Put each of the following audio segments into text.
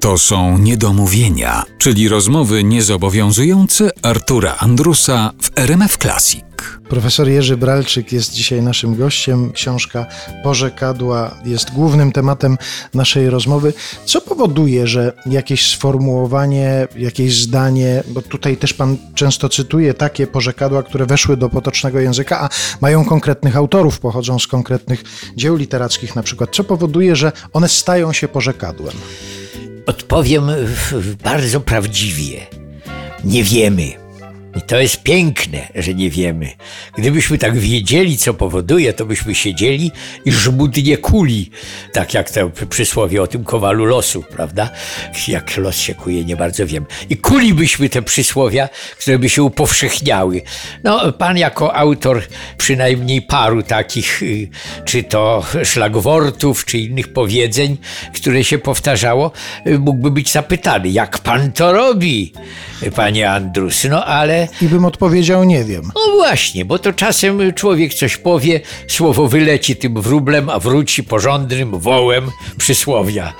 To są niedomówienia, czyli rozmowy niezobowiązujące Artura Andrusa w RMF Classic. Profesor Jerzy Bralczyk jest dzisiaj naszym gościem. Książka Porzekadła jest głównym tematem naszej rozmowy. Co powoduje, że jakieś sformułowanie, jakieś zdanie, bo tutaj też pan często cytuje takie porzekadła, które weszły do potocznego języka, a mają konkretnych autorów, pochodzą z konkretnych dzieł literackich na przykład. Co powoduje, że one stają się porzekadłem? Odpowiem bardzo prawdziwie. Nie wiemy. I to jest piękne, że nie wiemy. Gdybyśmy tak wiedzieli, co powoduje, to byśmy siedzieli i żmudnie kuli. Tak jak to przysłowie o tym kowalu losu, prawda? Jak los się kuje, nie bardzo wiem. I kulibyśmy te przysłowia, które by się upowszechniały. No, pan jako autor przynajmniej paru takich, y, czy to szlagwortów, czy innych powiedzeń, które się powtarzało, y, mógłby być zapytany, jak pan to robi, panie Andrus? No, ale i bym odpowiedział, nie wiem. No właśnie, bo to czasem człowiek coś powie, słowo wyleci tym wróblem, a wróci porządnym wołem przysłowia,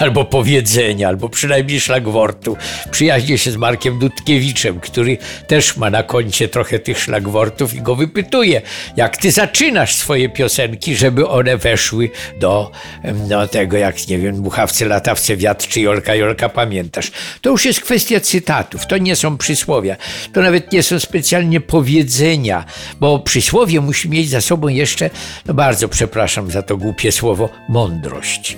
albo powiedzenia, albo przynajmniej szlagwortu. Przyjaźnię się z Markiem Dudkiewiczem, który też ma na koncie trochę tych szlagwortów i go wypytuje, jak ty zaczynasz swoje piosenki, żeby one weszły do, do tego, jak nie wiem, Muchawce, Latawce, Wiatr czy Jolka, Jolka, pamiętasz. To już jest kwestia cytatów, to nie są przysłowia. To nawet nie są specjalnie powiedzenia, bo przysłowie musi mieć za sobą jeszcze, no bardzo przepraszam za to głupie słowo, mądrość.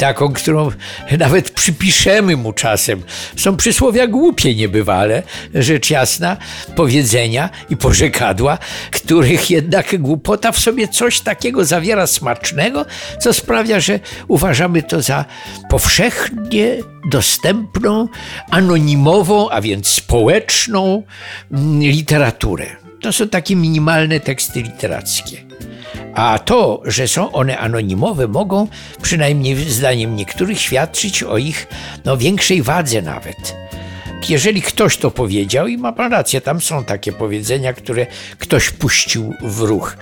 Taką, którą nawet przypiszemy mu czasem. Są przysłowia głupie niebywale, rzecz jasna, powiedzenia i porzekadła, których jednak głupota w sobie coś takiego zawiera smacznego, co sprawia, że uważamy to za powszechnie dostępną, anonimową, a więc społeczną literaturę. To są takie minimalne teksty literackie. A to, że są one anonimowe, mogą, przynajmniej zdaniem niektórych, świadczyć o ich no, większej wadze nawet jeżeli ktoś to powiedział, i ma pan rację, tam są takie powiedzenia, które ktoś puścił w ruch,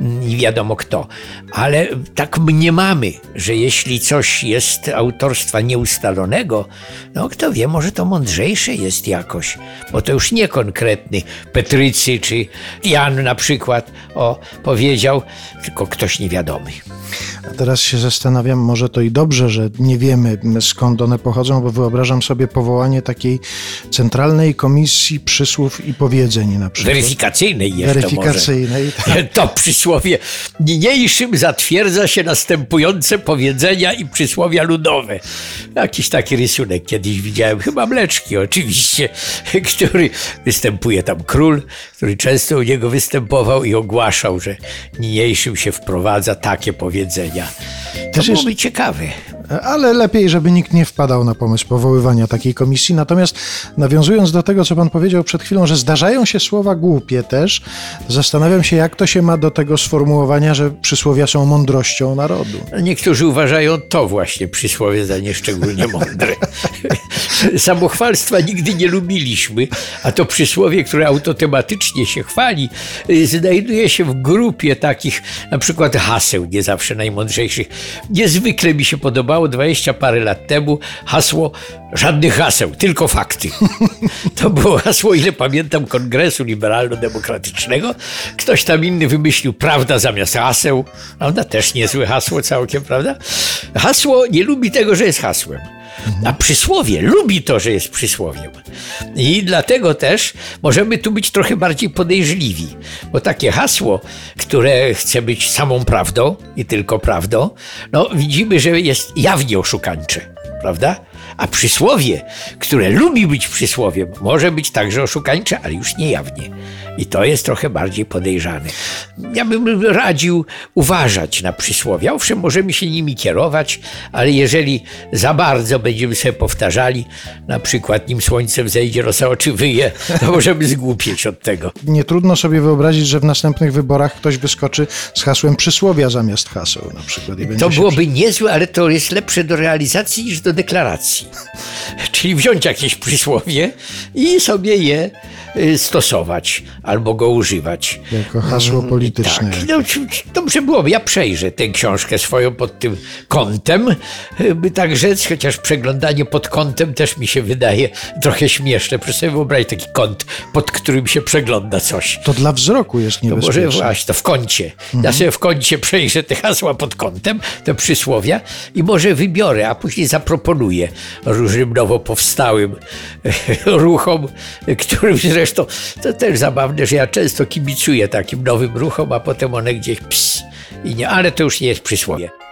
nie wiadomo kto, ale tak mniemamy, że jeśli coś jest autorstwa nieustalonego, no kto wie, może to mądrzejsze jest jakoś, bo to już nie konkretny Petrycy czy Jan na przykład o, powiedział, tylko ktoś niewiadomy. A teraz się zastanawiam, może to i dobrze, że nie wiemy skąd one pochodzą, bo wyobrażam sobie powołanie takiej Centralnej Komisji Przysłów i Powiedzeń na przykład. Weryfikacyjnej jeszcze Weryfikacyjnej, może. Tak. To przysłowie niniejszym zatwierdza się następujące powiedzenia i przysłowia ludowe. Jakiś taki rysunek kiedyś widziałem, chyba Mleczki oczywiście, który występuje tam król, który często u niego występował i ogłaszał, że niniejszym się wprowadza takie powiedzenia. To Też byłoby jest... ciekawe ale lepiej, żeby nikt nie wpadał na pomysł powoływania takiej komisji. Natomiast nawiązując do tego, co pan powiedział przed chwilą, że zdarzają się słowa głupie też, zastanawiam się, jak to się ma do tego sformułowania, że przysłowia są mądrością narodu. Niektórzy uważają to właśnie przysłowie za nieszczególnie mądre. Samochwalstwa nigdy nie lubiliśmy, a to przysłowie, które autotematycznie się chwali, y, znajduje się w grupie takich na przykład haseł, nie zawsze najmądrzejszych. Niezwykle mi się podoba podobało 20 parę lat temu hasło żadnych haseł, tylko fakty. To było hasło, ile pamiętam, Kongresu Liberalno-Demokratycznego. Ktoś tam inny wymyślił prawda zamiast haseł. Prawda? Też niezłe hasło całkiem, prawda? Hasło nie lubi tego, że jest hasłem. A przysłowie lubi to, że jest przysłowiem. I dlatego też możemy tu być trochę bardziej podejrzliwi, bo takie hasło, które chce być samą prawdą i tylko prawdą, no widzimy, że jest jawnie oszukańcze, prawda? A przysłowie, które lubi być przysłowiem, może być także oszukańcze, ale już niejawnie. I to jest trochę bardziej podejrzane. Ja bym radził uważać na przysłowia. Owszem, możemy się nimi kierować, ale jeżeli za bardzo będziemy sobie powtarzali, na przykład nim słońce wzejdzie, rosa oczy wyje, to możemy zgłupieć od tego. Nie trudno sobie wyobrazić, że w następnych wyborach ktoś wyskoczy z hasłem przysłowia zamiast haseł na przykład. to byłoby niezłe, ale to jest lepsze do realizacji niż do deklaracji. Czyli wziąć jakieś przysłowie i sobie je y, stosować albo go używać. Jako hasło polityczne. Tak, no, dobrze byłoby. Ja przejrzę tę książkę swoją pod tym kątem, y, by tak rzec, chociaż przeglądanie pod kątem też mi się wydaje trochę śmieszne. Proszę sobie wyobrazić taki kąt, pod którym się przegląda coś. To dla wzroku jest To może niebezpieczne. właśnie, to w kącie. Ja sobie w kącie przejrzę te hasła pod kątem, te przysłowia i może wybiorę, a później zaproponuję różnym nowo powstałym ruchom, którym zresztą to też zabawne, że ja często kibicuję takim nowym ruchom, a potem one gdzieś ps i nie, ale to już nie jest przysłowie.